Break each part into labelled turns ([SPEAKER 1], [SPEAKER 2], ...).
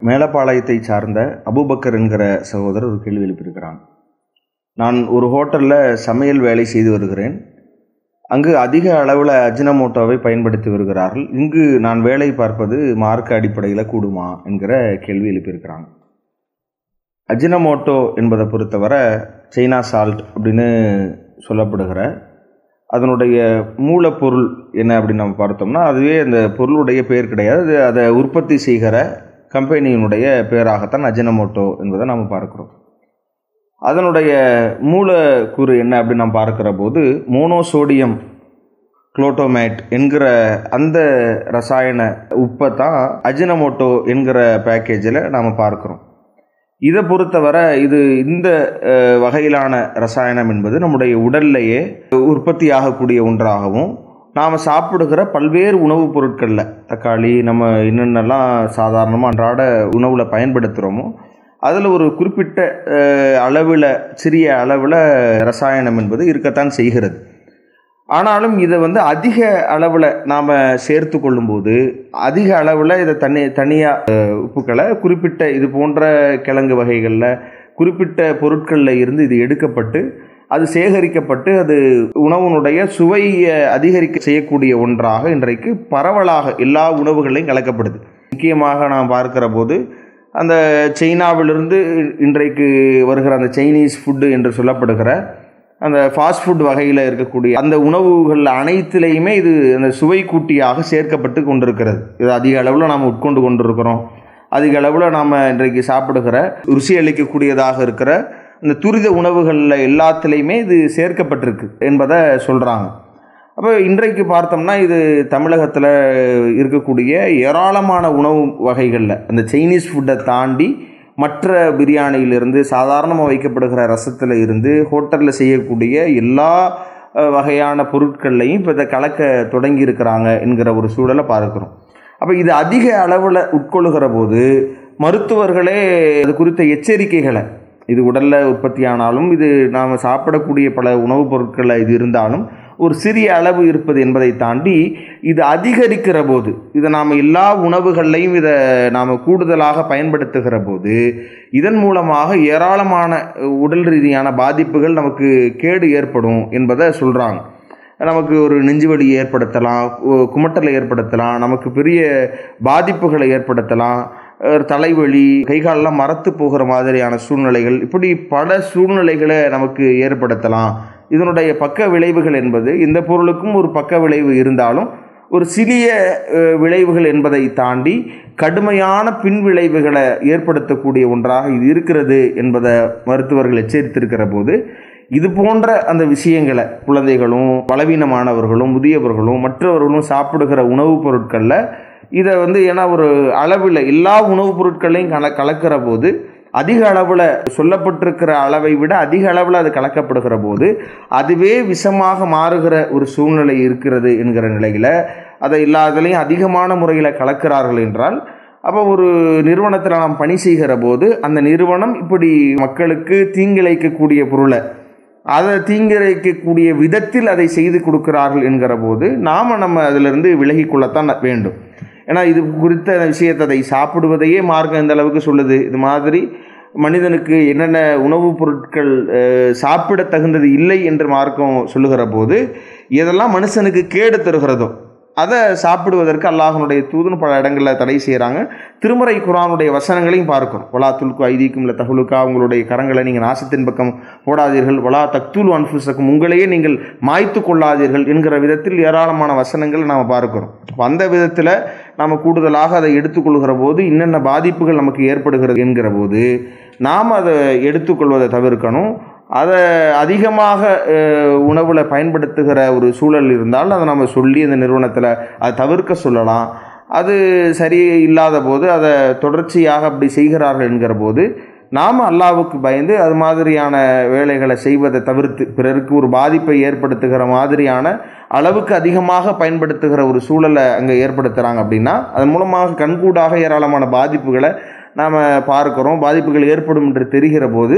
[SPEAKER 1] மேலப்பாளையத்தை சார்ந்த அபூபக்கர் என்கிற சகோதரர் ஒரு கேள்வி எழுப்பியிருக்கிறான். நான் ஒரு ஹோட்டலில் சமையல் வேலை செய்து வருகிறேன். அங்கு அதிக அளவில் அஜினமோட்டோவை பயன்படுத்தி வருகிறார்கள். இங்கு நான் வேலை பார்ப்பது மார்க்க அடிப்படையில் கூடுமா என்கிற கேள்வி எழுப்பியிருக்கிறாங்க அஜினமோட்டோ என்பதை பொறுத்தவரை சைனா சால்ட் அப்படின்னு சொல்லப்படுகிற அதனுடைய மூலப்பொருள் என்ன அப்படின்னு நம்ம பார்த்தோம்னா அதுவே அந்த பொருளுடைய பெயர் கிடையாது. அது அதை உற்பத்தி செய்கிற கம்பெனியினுடைய பெயராகத்தான் அஜினமோட்டோ என்பதை நாம் பார்க்குறோம். அதனுடைய மூலக்கூறு என்ன அப்படின்னு நாம் பார்க்குற போது மோனோசோடியம் குளோட்டோமேட் என்கிற அந்த ரசாயன உப்பை தான் அஜினமோட்டோ என்கிற பேக்கேஜில் நாம் பார்க்குறோம். இதை பொறுத்தவரை இது இந்த வகையிலான ரசாயனம் என்பது நம்முடைய உடல்லையே உற்பத்தி ஆகக்கூடிய ஒன்றாகவும் நாம் சாப்பிடுகிற பல்வேறு உணவுப் பொருட்களில் தக்காளி நம்ம என்னென்னலாம் சாதாரணமாக அன்றாட உணவில் பயன்படுத்துகிறோமோ அதில் ஒரு குறிப்பிட்ட அளவில் சிறிய அளவில் ரசாயனம் என்பது இருக்கத்தான் செய்கிறது. ஆனாலும் இதை வந்து அதிக அளவில் நாம் சேர்த்து கொள்ளும்போது அதிக அளவில் இதை தனி தனியாக உப்புக்களை குறிப்பிட்ட இது போன்ற கிழங்கு வகைகளில் குறிப்பிட்ட பொருட்களில் இருந்து இது எடுக்கப்பட்டு அது சேகரிக்கப்பட்டு அது உணவினுடைய சுவையை அதிகரிக்க செய்யக்கூடிய ஒன்றாக இன்றைக்கு பரவலாக எல்லா உணவுகளையும் கலக்கப்படுது. முக்கியமாக நாம் பார்க்கிற போது அந்த சைனாவிலிருந்து இன்றைக்கு வருகிற அந்த சைனீஸ் ஃபுட்டு என்று சொல்லப்படுகிற அந்த ஃபாஸ்ட் ஃபுட் வகையில் இருக்கக்கூடிய அந்த உணவுகள் அனைத்திலையுமே இது அந்த சுவை கூட்டியாக சேர்க்கப்பட்டு கொண்டிருக்கிறது. இது அதிக அளவில் நாம் உட்கொண்டு கொண்டிருக்கிறோம். அதிக அளவில் நாம் இன்றைக்கு சாப்பிடுகிற ருசி அளிக்கக்கூடியதாக இருக்கிற இந்த துரித உணவுகளில் எல்லாத்துலேயுமே இது சேர்க்கப்பட்டிருக்கு என்பதை சொல்கிறாங்க அப்போ இன்றைக்கு பார்த்தோம்னா இது தமிழகத்தில் இருக்கக்கூடிய ஏராளமான உணவு வகைகளில் அந்த சைனீஸ் ஃபுட்டை தாண்டி மற்ற பிரியாணியிலிருந்து சாதாரணமாக வைக்கப்படுகிற ரசத்தில் இருந்து ஹோட்டலில் செய்யக்கூடிய எல்லா வகையான பொருட்கள்லையும் இப்போ இதை கலக்க தொடங்கி இருக்கிறாங்க என்கிற ஒரு சூழலை பார்க்குறோம். அப்போ இது அதிக அளவில் உட்கொள்ளுகிற போது மருத்துவர்களே அது குறித்த எச்சரிக்கைகளை இது உடலில் உற்பத்தியானாலும் இது நாம் சாப்பிடக்கூடிய பல உணவுப் பொருட்களில் இது இருந்தாலும் ஒரு சிறிய அளவு இருப்பது என்பதை தாண்டி இது அதிகரிக்கிற போது இதை நாம் எல்லா உணவுகள்லையும் இதை நாம் கூடுதலாக பயன்படுத்துகிற போது இதன் மூலமாக ஏராளமான உடல் ரீதியான பாதிப்புகள் நமக்கு கேடு ஏற்படும் என்பதை சொல்கிறாங்க நமக்கு ஒரு நெஞ்சுவலி ஏற்படுத்தலாம் குமட்டலை ஏற்படுத்தலாம் நமக்கு பெரிய பாதிப்புகளை ஏற்படுத்தலாம் தலைவலி கை காலெல்லாம் மரத்து போகிற மாதிரியான சூழ்நிலைகள் இப்படி பல சூழ்நிலைகளை நமக்கு ஏற்படுத்தலாம். இதனுடைய பக்க விளைவுகள் என்பது இந்த பொருளுக்கும் ஒரு பக்க விளைவு இருந்தாலும் ஒரு சிறிய விளைவுகள் என்பதை தாண்டி கடுமையான பின் விளைவுகளை ஏற்படுத்தக்கூடிய ஒன்றாக இது இருக்கிறது என்பதை மருத்துவர்கள் எச்சரித்திருக்கிற போது இது போன்ற அந்த விஷயங்களை குழந்தைகளும் பலவீனமானவர்களும் முதியவர்களும் மற்றவர்களும் சாப்பிடுகிற உணவுப் பொருட்களில் இதை வந்து ஏன்னா ஒரு அளவில் எல்லா உணவுப் பொருட்களையும் கல கலக்கிற போது அதிக அளவில் சொல்லப்பட்டிருக்கிற அளவை விட அதிக அளவில் அது கலக்கப்படுகிற போது அதுவே விஷமாக மாறுகிற ஒரு சூழ்நிலை இருக்கிறது என்கிற நிலையில் அதை எல்லாத்துலேயும் அதிகமான முறையில் கலக்கிறார்கள் என்றால் அப்போ ஒரு நிறுவனத்தில் நாம் பணி செய்கிற போது அந்த நிறுவனம் இப்படி மக்களுக்கு தீங்கிழைக்கக்கூடிய பொருளை அதை தீங்கிழைக்கக்கூடிய விதத்தில் அதை செய்து கொடுக்கிறார்கள் என்கிற போது நாம் நம்ம அதிலிருந்து விலகிக்கொள்ளத்தான் வேண்டும். ஏன்னா இது குறித்த விஷயத்தை அதை சாப்பிடுவதையே மார்க்கம் இந்த அளவுக்கு சொல்லுது. இது மாதிரி மனிதனுக்கு என்னென்ன உணவுப் பொருட்கள் சாப்பிட தகுந்தது இல்லை என்று மார்க்கம் சொல்லுகிற போது எதெல்லாம் மனுஷனுக்கு கேடு தருகிறதோ அதை சாப்பிடுவதற்கு அல்லாஹனுடைய தூதன் பல இடங்களில் தடை செய்கிறாங்க திருமறை குரானுடைய வசனங்களையும் பார்க்கிறோம் வலா துல்கு ஐதீக்கும் இல்லை தகுலுக்கா உங்களுடைய கரங்களை நீங்கள் நாசத்தின் பக்கம் ஓடாதீர்கள். வலா தக்துல் அன்ஃபுசக்கும் உங்களையே நீங்கள் மாய்த்து கொள்ளாதீர்கள் என்கிற விதத்தில் ஏராளமான வசனங்கள் நாம் பார்க்கிறோம் அந்த விதத்தில் நாம் கூடுதலாக அதை எடுத்துக்கொள்கிற போது என்னென்ன பாதிப்புகள் நமக்கு ஏற்படுகிறது என்கிற போது நாம் அதை எடுத்துக்கொள்வதை தவிர்க்கணும். அதை அதிகமாக உணவில் பயன்படுத்துகிற ஒரு சூழல் இருந்தால் அதை நம்ம சொல்லி அந்த நிறுவனத்தில் அதை தவிர்க்க சொல்லலாம். அது சரி இல்லாத போது அதை தொடர்ச்சியாக அப்படி செய்கிறார்கள் என்கிற போது நாம் அல்லாவுக்கு பயந்து அது மாதிரியான வேலைகளை செய்வதை தவிர்த்து பிறருக்கு ஒரு பாதிப்பை ஏற்படுத்துகிற மாதிரியான அளவுக்கு அதிகமாக பயன்படுத்துகிற ஒரு சூழலை அங்கே ஏற்படுத்துகிறாங்க அப்படின்னா அதன் மூலமாக கண்கூடாக ஏராளமான பாதிப்புகளை நாம் பார்க்குறோம். பாதிப்புகள் ஏற்படும் என்று தெரிகிற போது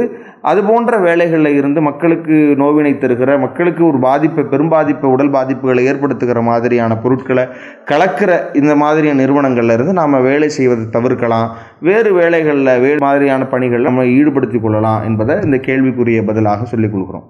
[SPEAKER 1] அது போன்ற வேலைகளில் இருந்து மக்களுக்கு நோவினை தருகிற மக்களுக்கு ஒரு பாதிப்பை பெரும் பாதிப்பை உடல் பாதிப்புகளை ஏற்படுத்துகிற மாதிரியான பொருட்களை கலக்கிற இந்த மாதிரியான நிறுவனங்கள்லேருந்து நாம் வேலை செய்வதை தவிர்க்கலாம். வேறு வேலைகளில் வேறு மாதிரியான பணிகளில் நம்ம ஈடுபடுத்திக் கொள்ளலாம் என்பதை இந்த கேள்விக்குரிய பதிலாக சொல்லிக் கொடுக்குறோம்.